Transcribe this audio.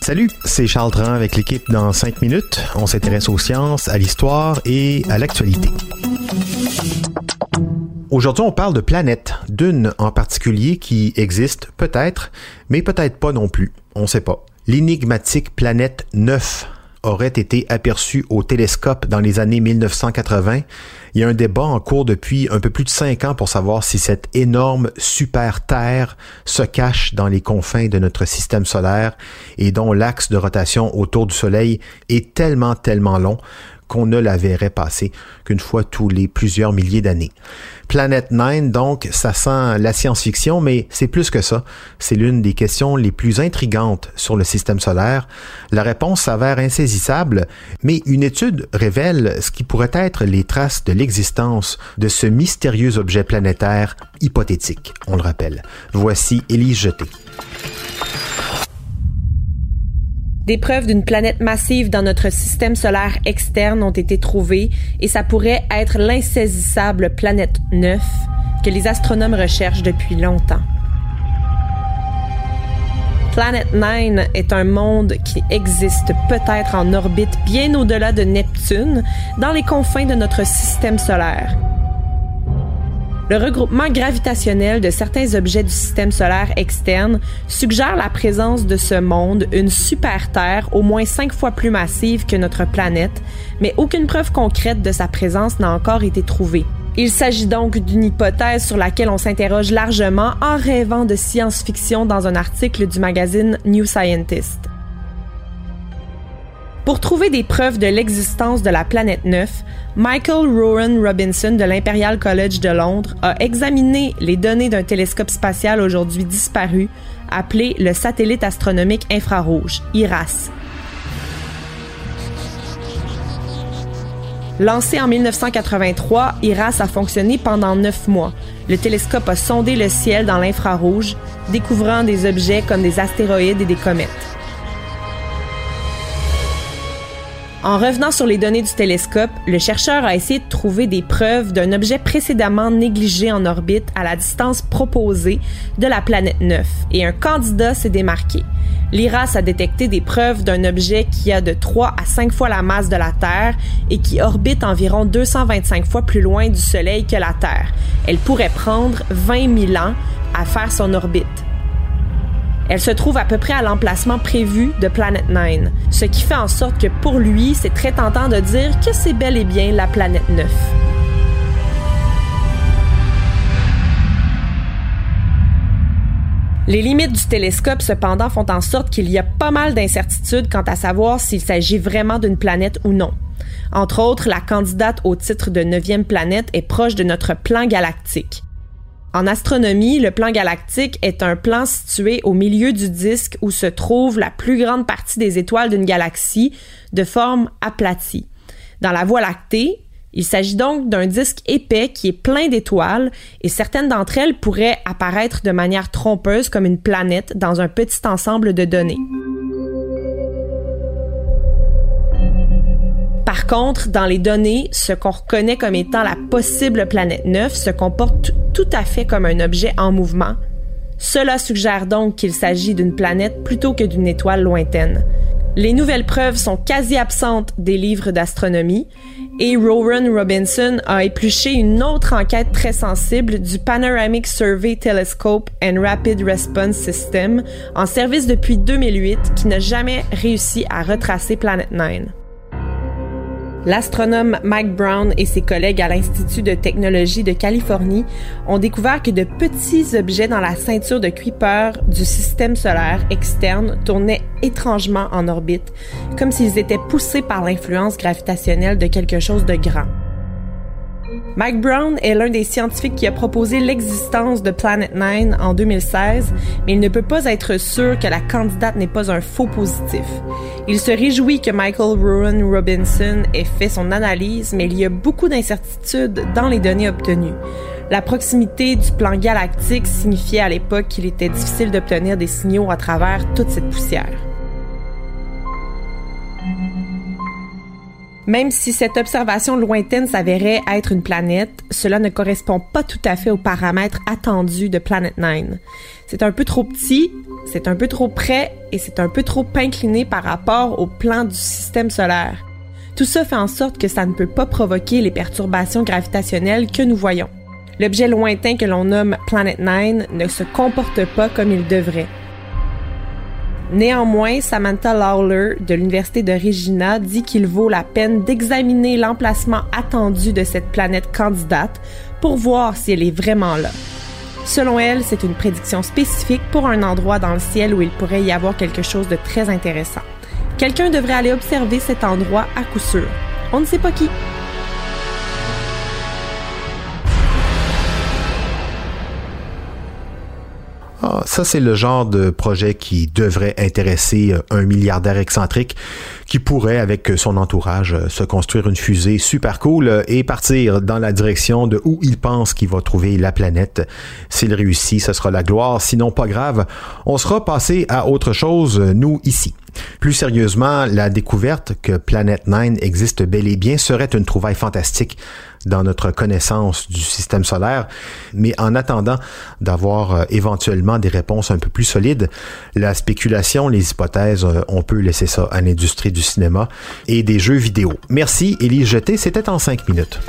Salut, c'est Charles Tran avec l'équipe dans 5 minutes. On s'intéresse aux sciences, à l'histoire et à l'actualité. Aujourd'hui, on parle de planètes, d'une en particulier qui existe peut-être, mais peut-être pas non plus. On sait pas. L'énigmatique planète 9 aurait été aperçue au télescope dans les années 1980 il y a un débat en cours depuis un peu plus de cinq ans pour savoir si cette énorme super Terre se cache dans les confins de notre système solaire et dont l'axe de rotation autour du Soleil est tellement, tellement long qu'on ne la verrait passer qu'une fois tous les plusieurs milliers d'années. Planet Nine, donc, ça sent la science-fiction, mais c'est plus que ça. C'est l'une des questions les plus intrigantes sur le système solaire. La réponse s'avère insaisissable, mais une étude révèle ce qui pourrait être les traces de l'existence de ce mystérieux objet planétaire hypothétique, on le rappelle. Voici Élise Jeté. Des preuves d'une planète massive dans notre système solaire externe ont été trouvées et ça pourrait être l'insaisissable planète 9 que les astronomes recherchent depuis longtemps. Planet 9 est un monde qui existe peut-être en orbite bien au-delà de Neptune, dans les confins de notre système solaire. Le regroupement gravitationnel de certains objets du système solaire externe suggère la présence de ce monde, une super Terre au moins cinq fois plus massive que notre planète, mais aucune preuve concrète de sa présence n'a encore été trouvée. Il s'agit donc d'une hypothèse sur laquelle on s'interroge largement en rêvant de science-fiction dans un article du magazine New Scientist. Pour trouver des preuves de l'existence de la planète 9, Michael Rowan Robinson de l'Imperial College de Londres a examiné les données d'un télescope spatial aujourd'hui disparu appelé le satellite astronomique infrarouge, IRAS. Lancé en 1983, IRAS a fonctionné pendant neuf mois. Le télescope a sondé le ciel dans l'infrarouge, découvrant des objets comme des astéroïdes et des comètes. En revenant sur les données du télescope, le chercheur a essayé de trouver des preuves d'un objet précédemment négligé en orbite à la distance proposée de la planète 9 et un candidat s'est démarqué. L'IRAS a détecté des preuves d'un objet qui a de 3 à 5 fois la masse de la Terre et qui orbite environ 225 fois plus loin du Soleil que la Terre. Elle pourrait prendre 20 000 ans à faire son orbite. Elle se trouve à peu près à l'emplacement prévu de Planet 9, ce qui fait en sorte que pour lui, c'est très tentant de dire que c'est bel et bien la planète 9. Les limites du télescope, cependant, font en sorte qu'il y a pas mal d'incertitudes quant à savoir s'il s'agit vraiment d'une planète ou non. Entre autres, la candidate au titre de neuvième planète est proche de notre plan galactique. En astronomie, le plan galactique est un plan situé au milieu du disque où se trouve la plus grande partie des étoiles d'une galaxie de forme aplatie. Dans la Voie lactée, il s'agit donc d'un disque épais qui est plein d'étoiles et certaines d'entre elles pourraient apparaître de manière trompeuse comme une planète dans un petit ensemble de données. Par contre, dans les données, ce qu'on reconnaît comme étant la possible planète 9 se comporte tout à fait comme un objet en mouvement. Cela suggère donc qu'il s'agit d'une planète plutôt que d'une étoile lointaine. Les nouvelles preuves sont quasi absentes des livres d'astronomie et Rowan Robinson a épluché une autre enquête très sensible du Panoramic Survey Telescope and Rapid Response System en service depuis 2008 qui n'a jamais réussi à retracer Planet 9. L'astronome Mike Brown et ses collègues à l'Institut de technologie de Californie ont découvert que de petits objets dans la ceinture de Kuiper du système solaire externe tournaient étrangement en orbite, comme s'ils étaient poussés par l'influence gravitationnelle de quelque chose de grand. Mike Brown est l'un des scientifiques qui a proposé l'existence de Planet 9 en 2016, mais il ne peut pas être sûr que la candidate n'est pas un faux positif. Il se réjouit que Michael Rowan Robinson ait fait son analyse, mais il y a beaucoup d'incertitudes dans les données obtenues. La proximité du plan galactique signifiait à l'époque qu'il était difficile d'obtenir des signaux à travers toute cette poussière. Même si cette observation lointaine s'avérait être une planète, cela ne correspond pas tout à fait aux paramètres attendus de Planet 9. C'est un peu trop petit, c'est un peu trop près et c'est un peu trop incliné par rapport au plan du système solaire. Tout ça fait en sorte que ça ne peut pas provoquer les perturbations gravitationnelles que nous voyons. L'objet lointain que l'on nomme Planet 9 ne se comporte pas comme il devrait. Néanmoins, Samantha Lawler de l'Université de Regina dit qu'il vaut la peine d'examiner l'emplacement attendu de cette planète candidate pour voir si elle est vraiment là. Selon elle, c'est une prédiction spécifique pour un endroit dans le ciel où il pourrait y avoir quelque chose de très intéressant. Quelqu'un devrait aller observer cet endroit à coup sûr. On ne sait pas qui. Ça, c'est le genre de projet qui devrait intéresser euh, un milliardaire excentrique qui pourrait, avec son entourage, euh, se construire une fusée super cool euh, et partir dans la direction de où il pense qu'il va trouver la planète. S'il réussit, ce sera la gloire. Sinon, pas grave. On sera passé à autre chose, nous, ici. Plus sérieusement, la découverte que Planet 9 existe bel et bien serait une trouvaille fantastique dans notre connaissance du système solaire, mais en attendant d'avoir euh, éventuellement des réponses un peu plus solides, la spéculation, les hypothèses, euh, on peut laisser ça à l'industrie du cinéma et des jeux vidéo. Merci, Élie Jeté, c'était en cinq minutes.